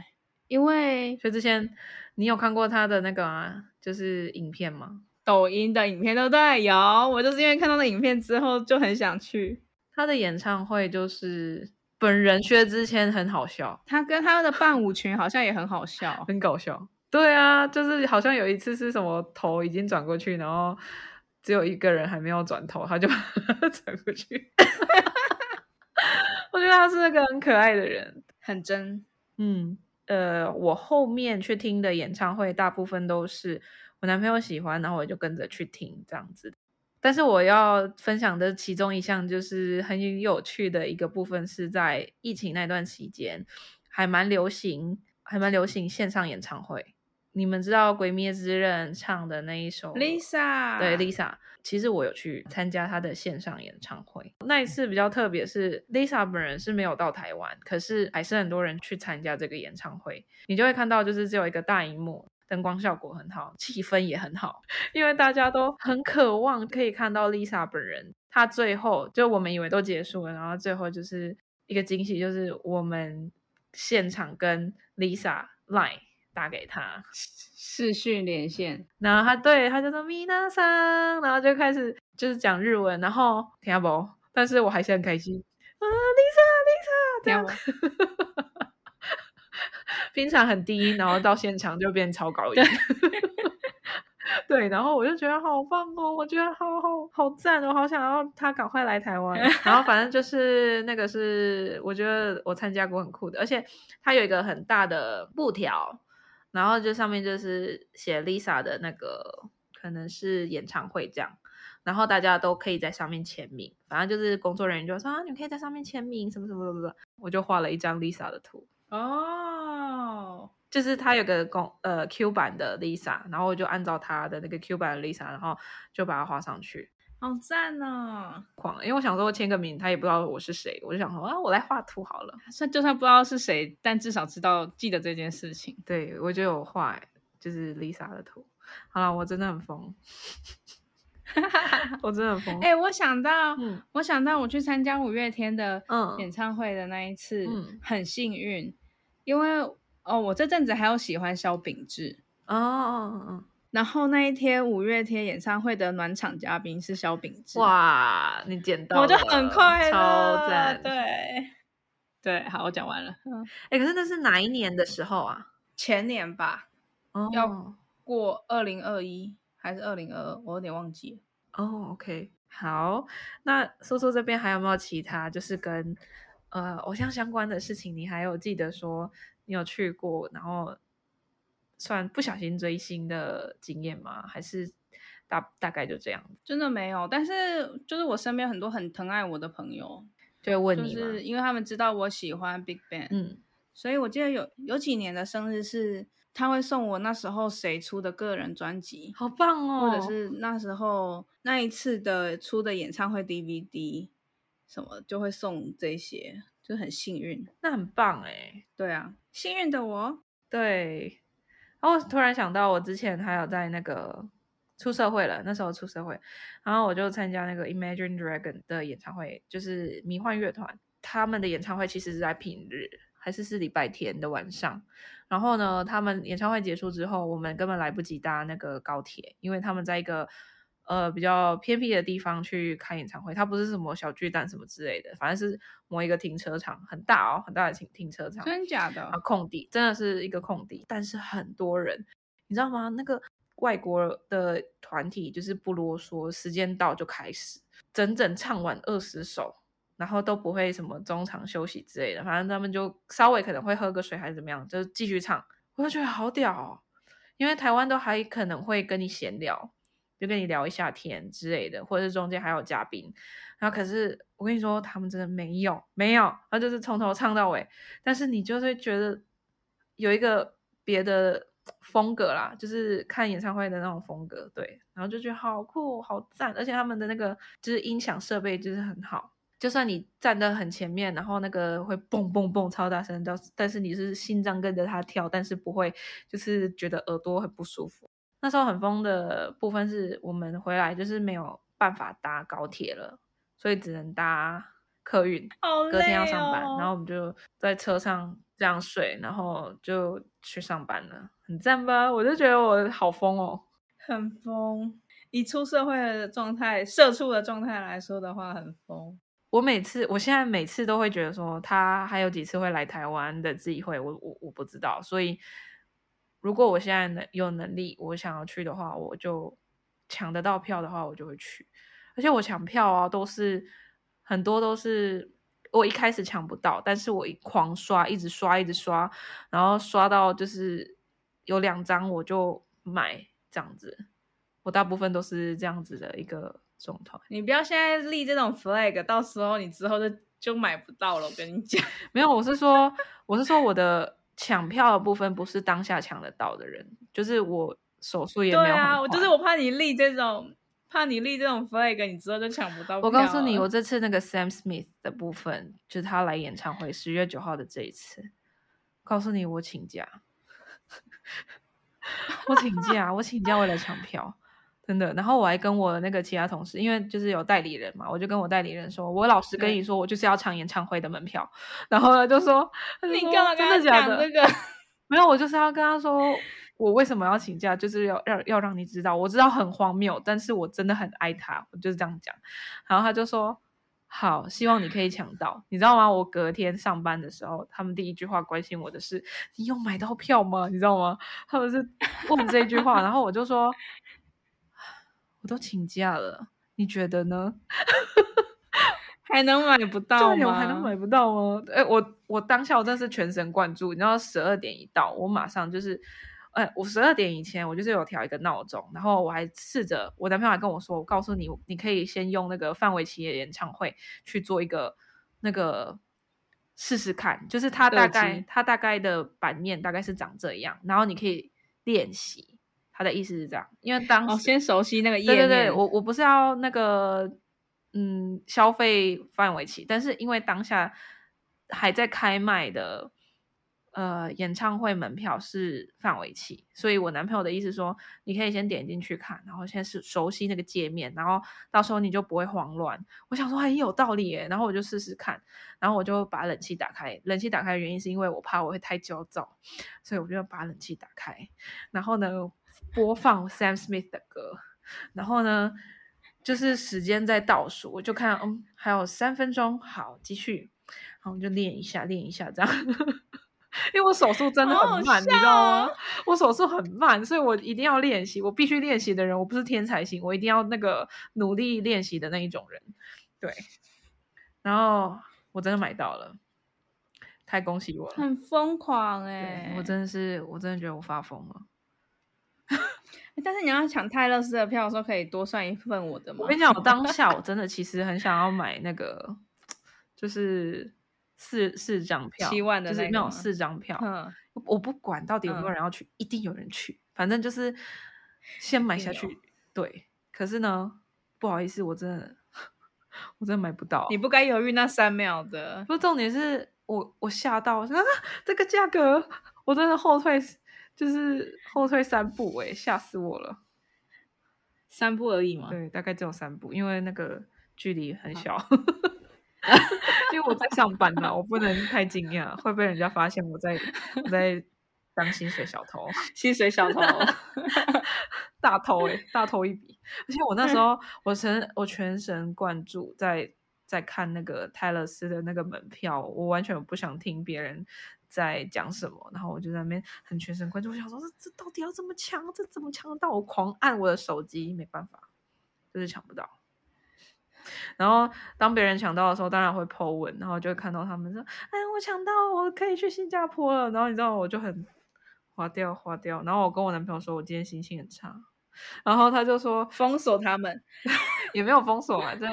因为薛之谦，你有看过他的那个啊，就是影片吗？抖音的影片对不对？有，我就是因为看到那影片之后就很想去他的演唱会。就是本人薛之谦很好笑，他跟他的伴舞群好像也很好笑，很搞笑。对啊，就是好像有一次是什么头已经转过去，然后只有一个人还没有转头，他就转过去。我觉得他是那个很可爱的人，很真，嗯。呃，我后面去听的演唱会，大部分都是我男朋友喜欢，然后我就跟着去听这样子。但是我要分享的其中一项，就是很有趣的一个部分，是在疫情那段期间，还蛮流行，还蛮流行线上演唱会。你们知道《鬼灭之刃》唱的那一首 Lisa，对 Lisa，其实我有去参加她的线上演唱会。那一次比较特别，是 Lisa 本人是没有到台湾，可是还是很多人去参加这个演唱会。你就会看到，就是只有一个大荧幕，灯光效果很好，气氛也很好，因为大家都很渴望可以看到 Lisa 本人。她最后就我们以为都结束了，然后最后就是一个惊喜，就是我们现场跟 Lisa line。打给他。视讯连线，然后他对他就说米娜桑，然后就开始就是讲日文，然后听不懂，但是我还是很开心。啊，Lisa Lisa 这样，平常很低，然后到现场就变超高音，对，然后我就觉得好棒哦，我觉得好好好赞，我好想要他赶快来台湾，然后反正就是那个是我觉得我参加过很酷的，而且他有一个很大的布条。然后就上面就是写 Lisa 的那个，可能是演唱会这样，然后大家都可以在上面签名，反正就是工作人员就说啊，你可以在上面签名，什么什么什么的，我就画了一张 Lisa 的图哦，就是他有个公呃 Q 版的 Lisa，然后我就按照他的那个 Q 版的 Lisa，然后就把它画上去。好赞哦！狂，因为我想说签个名，他也不知道我是谁，我就想说啊，我来画图好了。算就算不知道是谁，但至少知道记得这件事情。对，我就有画，就是 Lisa 的图。好了，我真的很疯，我真的很疯。哎、欸，我想到，嗯、我想到我去参加五月天的演唱会的那一次，嗯、很幸运，因为哦，我这阵子还有喜欢萧秉治哦，哦，哦。然后那一天五月天演唱会的暖场嘉宾是萧秉治。哇，你捡到了，我就很快乐，超赞。对，对，好，我讲完了。嗯，哎，可是那是哪一年的时候啊？前年吧。哦。要过二零二一还是二零二二？我有点忘记了。哦，OK，好。那苏苏这边还有没有其他就是跟呃偶像相关的事情？你还有记得说你有去过，然后？算不小心追星的经验吗？还是大大概就这样？真的没有，但是就是我身边很多很疼爱我的朋友就会问你，就是因为他们知道我喜欢 Big Bang，嗯，所以我记得有有几年的生日是他会送我那时候谁出的个人专辑，好棒哦，或者是那时候那一次的出的演唱会 DVD 什么就会送这些，就很幸运，那很棒哎，对啊，幸运的我，对。然后我突然想到，我之前还有在那个出社会了，那时候出社会，然后我就参加那个 Imagine Dragon 的演唱会，就是迷幻乐团，他们的演唱会其实是在平日，还是是礼拜天的晚上。然后呢，他们演唱会结束之后，我们根本来不及搭那个高铁，因为他们在一个。呃，比较偏僻的地方去开演唱会，它不是什么小巨蛋什么之类的，反正是某一个停车场，很大哦，很大的停停车场，真的假的？啊，空地，真的是一个空地，但是很多人，你知道吗？那个外国的团体就是不啰嗦，时间到就开始，整整唱完二十首，然后都不会什么中场休息之类的，反正他们就稍微可能会喝个水还是怎么样，就继续唱，我就觉得好屌哦，因为台湾都还可能会跟你闲聊。就跟你聊一下天之类的，或者是中间还有嘉宾，然后可是我跟你说，他们真的没有没有，然后就是从头唱到尾，但是你就是觉得有一个别的风格啦，就是看演唱会的那种风格，对，然后就觉得好酷好赞，而且他们的那个就是音响设备就是很好，就算你站得很前面，然后那个会蹦蹦蹦超大声，但是你是心脏跟着它跳，但是不会就是觉得耳朵很不舒服。那时候很疯的部分是我们回来就是没有办法搭高铁了，所以只能搭客运，哦、隔天要上班，然后我们就在车上这样睡，然后就去上班了，很赞吧？我就觉得我好疯哦，很疯。以出社会的状态、社畜的状态来说的话，很疯。我每次，我现在每次都会觉得说，他还有几次会来台湾的机会，我我我不知道，所以。如果我现在能有能力，我想要去的话，我就抢得到票的话，我就会去。而且我抢票啊，都是很多都是我一开始抢不到，但是我一狂刷，一直刷，一直刷，然后刷到就是有两张我就买这样子。我大部分都是这样子的一个状态。你不要现在立这种 flag，到时候你之后就就买不到了。我跟你讲，没有，我是说，我是说我的。抢票的部分不是当下抢得到的人，就是我手速也没有。对啊，我就是我怕你立这种，怕你立这种 flag，你之后就抢不到。我告诉你，我这次那个 Sam Smith 的部分，就是他来演唱会十月九号的这一次，告诉你我请假，我请假，我请假为了抢票。真的，然后我还跟我那个其他同事，因为就是有代理人嘛，我就跟我代理人说，我老实跟你说，我就是要抢演唱会的门票。然后呢，就说你干嘛跟他讲这个？没有，我就是要跟他说，我为什么要请假，就是要要要让你知道，我知道很荒谬，但是我真的很爱他，我就是这样讲。然后他就说，好，希望你可以抢到，你知道吗？我隔天上班的时候，他们第一句话关心我的是，你有买到票吗？你知道吗？他们是问这句话，然后我就说。我都请假了，你觉得呢？还能买不到吗？还能买不到吗？哎，我我当下我真的是全神贯注，你知道十二点一到，我马上就是，哎，我十二点以前我就是有调一个闹钟，然后我还试着，我男朋友还跟我说，我告诉你，你可以先用那个范玮琪的演唱会去做一个那个试试看，就是他大概他大概的版面大概是长这样，然后你可以练习。他的意思是这样，因为当时、哦、先熟悉那个页面。对对对，我我不是要那个嗯消费范围期，但是因为当下还在开卖的呃演唱会门票是范围期，所以我男朋友的意思说，你可以先点进去看，然后先是熟悉那个界面，然后到时候你就不会慌乱。我想说很有道理耶，然后我就试试看，然后我就把冷气打开。冷气打开的原因是因为我怕我会太焦躁，所以我就把冷气打开，然后呢。播放 Sam Smith 的歌，然后呢，就是时间在倒数，我就看，嗯，还有三分钟，好，继续，然后我就练一下，练一下，这样，因为我手速真的很慢，哦、你知道吗？我手速很慢，所以我一定要练习，我必须练习的人，我不是天才型，我一定要那个努力练习的那一种人，对，然后我真的买到了，太恭喜我了，很疯狂哎，我真的是，我真的觉得我发疯了。但是你要抢泰勒斯的票的时候，可以多算一份我的吗？我跟你讲，我当下我真的其实很想要买那个，就是四四张票，七万的那种四张票。嗯，我不管到底有没有人要去，嗯、一定有人去，反正就是先买下去。对，可是呢，不好意思，我真的 我真的买不到。你不该犹豫那三秒的。不，重点是我我吓到，啊，这个价格，我真的后退。就是后退三步，欸，哎，吓死我了！三步而已嘛。对，大概只有三步，因为那个距离很小。因为我在上班嘛，我不能太惊讶，会被人家发现我在我在当薪水小偷。薪水小偷，大偷哎，欸，大偷一笔！而且我那时候我全我全神贯注在在看那个泰勒斯的那个门票，我完全不想听别人。在讲什么？然后我就在那边很全神贯注，我想说这这到底要怎么抢？这怎么抢得到？我狂按我的手机，没办法，就是抢不到。然后当别人抢到的时候，当然会 po 文，然后就会看到他们说：“哎，我抢到，我可以去新加坡了。”然后你知道，我就很划掉划掉。然后我跟我男朋友说，我今天心情很差。然后他就说 封锁他们，也没有封锁嘛，就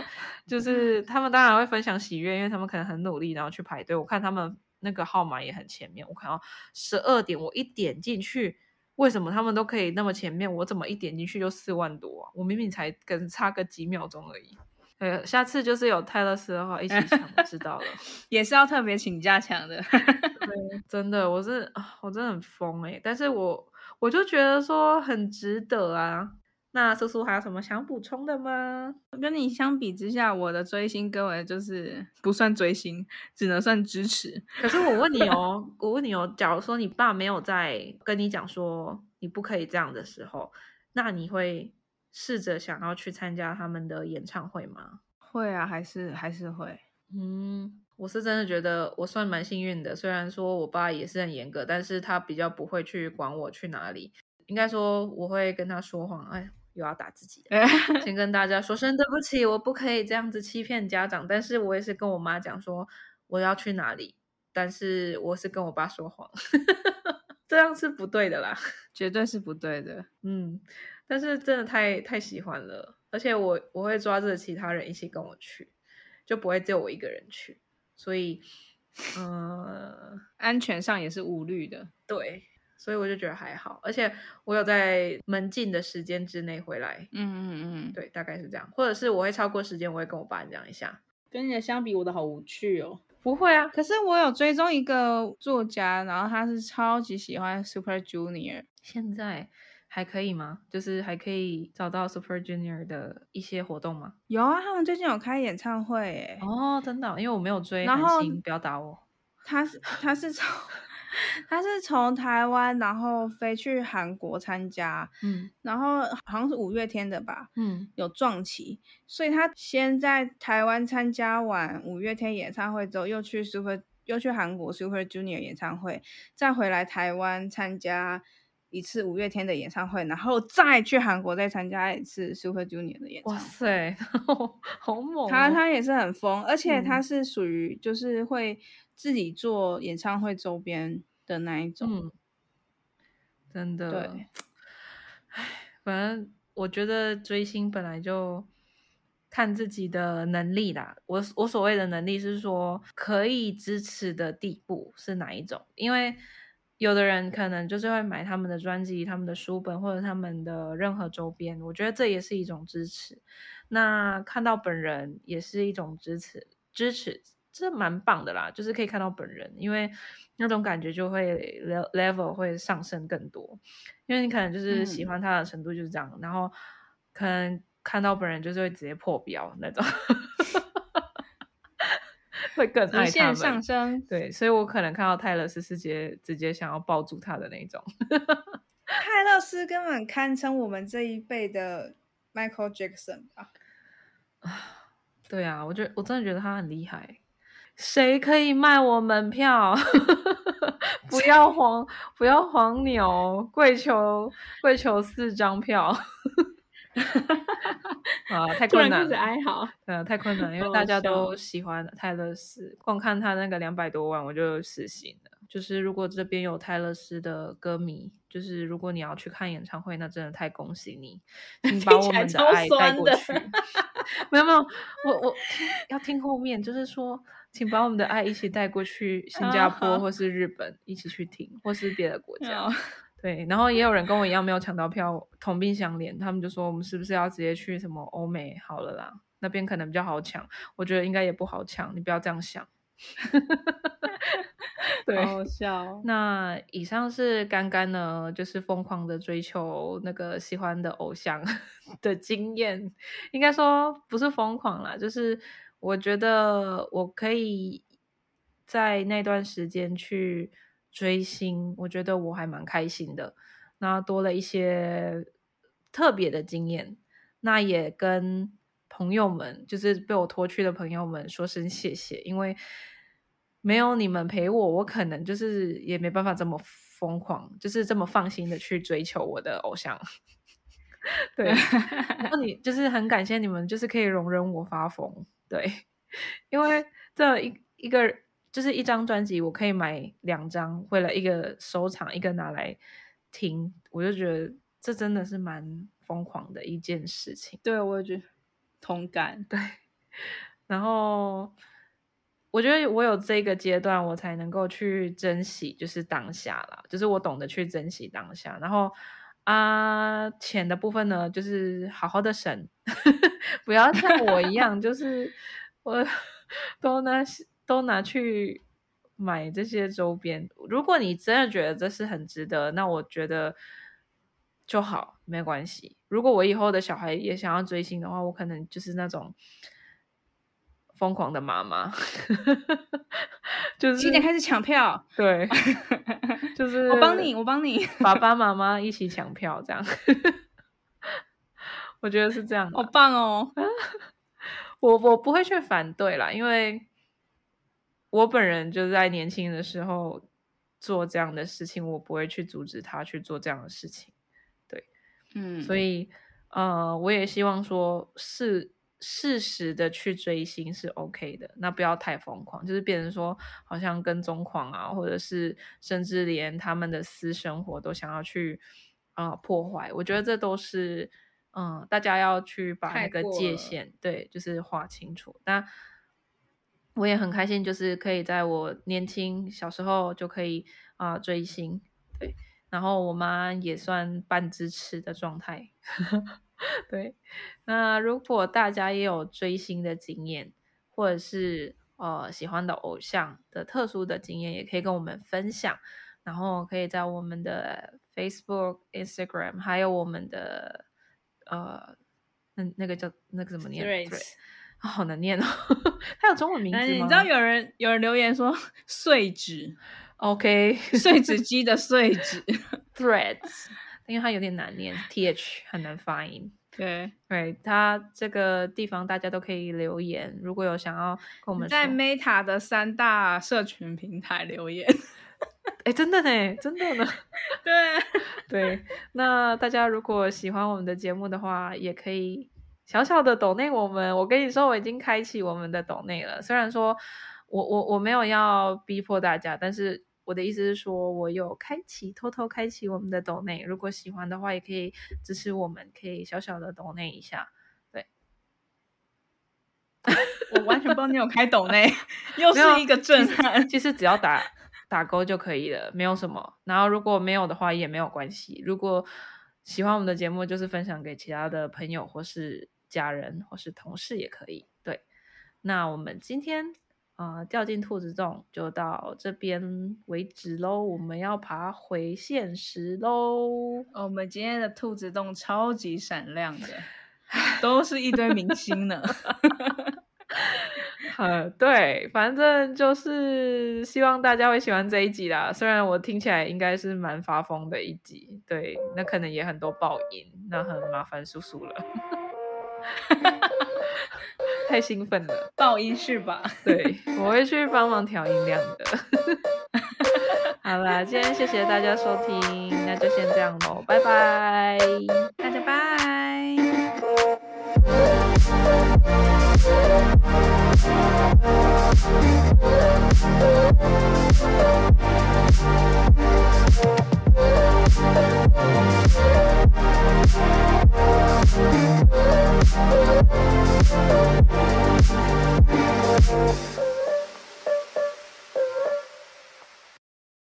就是他们当然会分享喜悦，因为他们可能很努力，然后去排队。我看他们那个号码也很前面。我看到十二点，我一点进去，为什么他们都可以那么前面？我怎么一点进去就四万多啊？我明明才跟差个几秒钟而已。呃，下次就是有泰勒斯的话一起抢，知道了，也是要特别请假抢的。对，真的，我是我真的很疯诶，但是我我就觉得说很值得啊。那叔叔还有什么想补充的吗？跟你相比之下，我的追星根本就是不算追星，只能算支持。可是我问你哦，我问你哦，假如说你爸没有在跟你讲说你不可以这样的时候，那你会试着想要去参加他们的演唱会吗？会啊，还是还是会。嗯，我是真的觉得我算蛮幸运的，虽然说我爸也是很严格，但是他比较不会去管我去哪里。应该说我会跟他说谎，哎。又要打自己，先跟大家说声对不起，我不可以这样子欺骗家长。但是我也是跟我妈讲说我要去哪里，但是我是跟我爸说谎，这样是不对的啦，绝对是不对的。嗯，但是真的太太喜欢了，而且我我会抓着其他人一起跟我去，就不会只有我一个人去，所以嗯、呃，安全上也是无虑的，对。所以我就觉得还好，而且我有在门禁的时间之内回来。嗯嗯嗯，对，大概是这样。或者是我会超过时间，我会跟我爸讲一下。跟你的相比，我的好无趣哦。不会啊，可是我有追踪一个作家，然后他是超级喜欢 Super Junior。现在还可以吗？就是还可以找到 Super Junior 的一些活动吗？有啊，他们最近有开演唱会诶。哦，真的？因为我没有追然后，不要打我。他是他是超。他是从台湾，然后飞去韩国参加，嗯，然后好像是五月天的吧，嗯，有撞期，所以他先在台湾参加完五月天演唱会之后，又去 Super，又去韩国 Super Junior 演唱会，再回来台湾参加一次五月天的演唱会，然后再去韩国再参加一次 Super Junior 的演唱会。哇塞，好猛哦！他他也是很疯，而且他是属于就是会。自己做演唱会周边的那一种，嗯，真的，对，唉，反正我觉得追星本来就看自己的能力啦。我我所谓的能力是说可以支持的地步是哪一种？因为有的人可能就是会买他们的专辑、他们的书本或者他们的任何周边，我觉得这也是一种支持。那看到本人也是一种支持，支持。这蛮棒的啦，就是可以看到本人，因为那种感觉就会 level 会上升更多，因为你可能就是喜欢他的程度就是这样，嗯、然后可能看到本人就是会直接破标那种，会更爱他们上升。对，所以我可能看到泰勒斯直接直接想要抱住他的那种。泰勒斯根本堪称我们这一辈的 Michael Jackson 吧？对啊，我觉得我真的觉得他很厉害。谁可以卖我门票？不要黄，不要黄牛，跪求跪求四张票。啊，太困难了，哀嚎。对啊，太困难，因为大家都喜欢泰勒斯，光看他那个两百多万，我就死心了。就是如果这边有泰勒斯的歌迷，就是如果你要去看演唱会，那真的太恭喜你，请把我们的爱带过去。没有没有，我我要听后面，就是说。请把我们的爱一起带过去新加坡或是日本，一起去听，或是别的国家。对，然后也有人跟我一样没有抢到票，同病相怜。他们就说我们是不是要直接去什么欧美好了啦？那边可能比较好抢。我觉得应该也不好抢，你不要这样想。对，好笑。那以上是干干呢，就是疯狂的追求那个喜欢的偶像的经验。应该说不是疯狂啦，就是。我觉得我可以在那段时间去追星，我觉得我还蛮开心的。那多了一些特别的经验，那也跟朋友们，就是被我拖去的朋友们说声谢谢，因为没有你们陪我，我可能就是也没办法这么疯狂，就是这么放心的去追求我的偶像。对，然后你就是很感谢你们，就是可以容忍我发疯。对，因为这一一个就是一张专辑，我可以买两张，为了一个收藏，一个拿来听，我就觉得这真的是蛮疯狂的一件事情。对，我也觉得同感。对，然后我觉得我有这个阶段，我才能够去珍惜，就是当下啦，就是我懂得去珍惜当下。然后啊，钱的部分呢，就是好好的省，不要像我一样，就是我 都拿都拿去买这些周边。如果你真的觉得这是很值得，那我觉得就好，没关系。如果我以后的小孩也想要追星的话，我可能就是那种。疯狂的妈妈，就是几点开始抢票，对，就是我帮你，我帮你，爸爸妈妈一起抢票，这样，我觉得是这样，好棒哦！我我不会去反对啦，因为我本人就在年轻的时候做这样的事情，我不会去阻止他去做这样的事情，对，嗯，所以呃，我也希望说是。适时的去追星是 OK 的，那不要太疯狂，就是变成说好像跟踪狂啊，或者是甚至连他们的私生活都想要去啊、呃、破坏。我觉得这都是嗯，大家要去把那个界限对，就是划清楚。那我也很开心，就是可以在我年轻小时候就可以啊、呃、追星，对，然后我妈也算半支持的状态。对，那如果大家也有追星的经验，或者是呃喜欢的偶像的特殊的经验，也可以跟我们分享。然后可以在我们的 Facebook、Instagram，还有我们的呃那那个叫那个怎么念？对，好难念哦。它有中文名字吗？你知道有人有人留言说碎纸，OK，碎纸机的碎纸 Threads。因为它有点难念，th 很难发音。对，对，它这个地方大家都可以留言，如果有想要跟我们在 Meta 的三大社群平台留言。哎，真的呢，真的呢。对对，那大家如果喜欢我们的节目的话，也可以小小的抖内我们。我跟你说，我已经开启我们的抖内了。虽然说我我我没有要逼迫大家，但是。我的意思是说，我有开启，偷偷开启我们的抖内，如果喜欢的话，也可以支持我们，可以小小的抖内一下。对，我完全不知道你有开抖内，又是一个震撼。其实只要打打勾就可以了，没有什么。然后如果没有的话也没有关系。如果喜欢我们的节目，就是分享给其他的朋友，或是家人，或是同事也可以。对，那我们今天。啊、呃，掉进兔子洞就到这边为止喽。我们要爬回现实喽。我们今天的兔子洞超级闪亮的，都是一堆明星呢。呃，对，反正就是希望大家会喜欢这一集啦。虽然我听起来应该是蛮发疯的一集，对，那可能也很多爆音，那很麻烦叔叔了。太兴奋了，爆音是吧？对，我会去帮忙调音量的。好啦，今天谢谢大家收听，那就先这样喽，拜拜，大家拜。